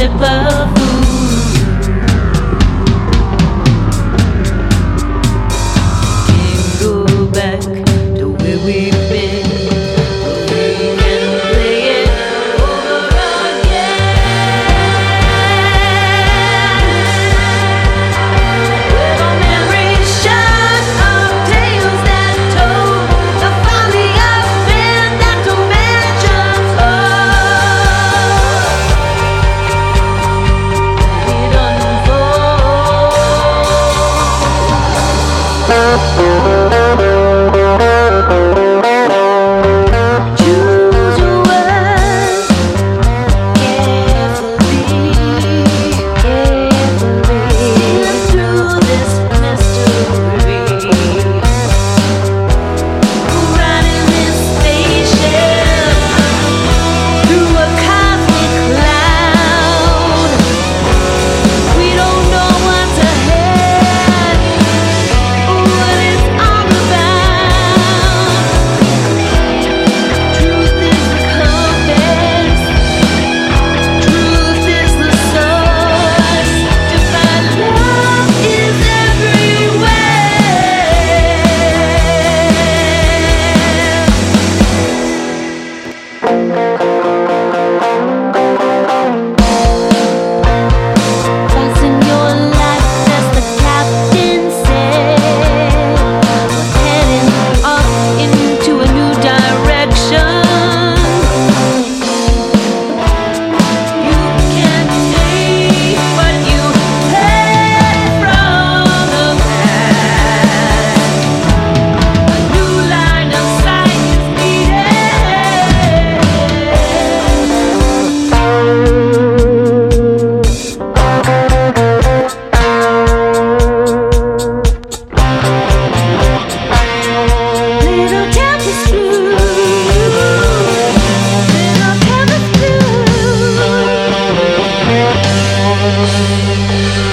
Life and ship of All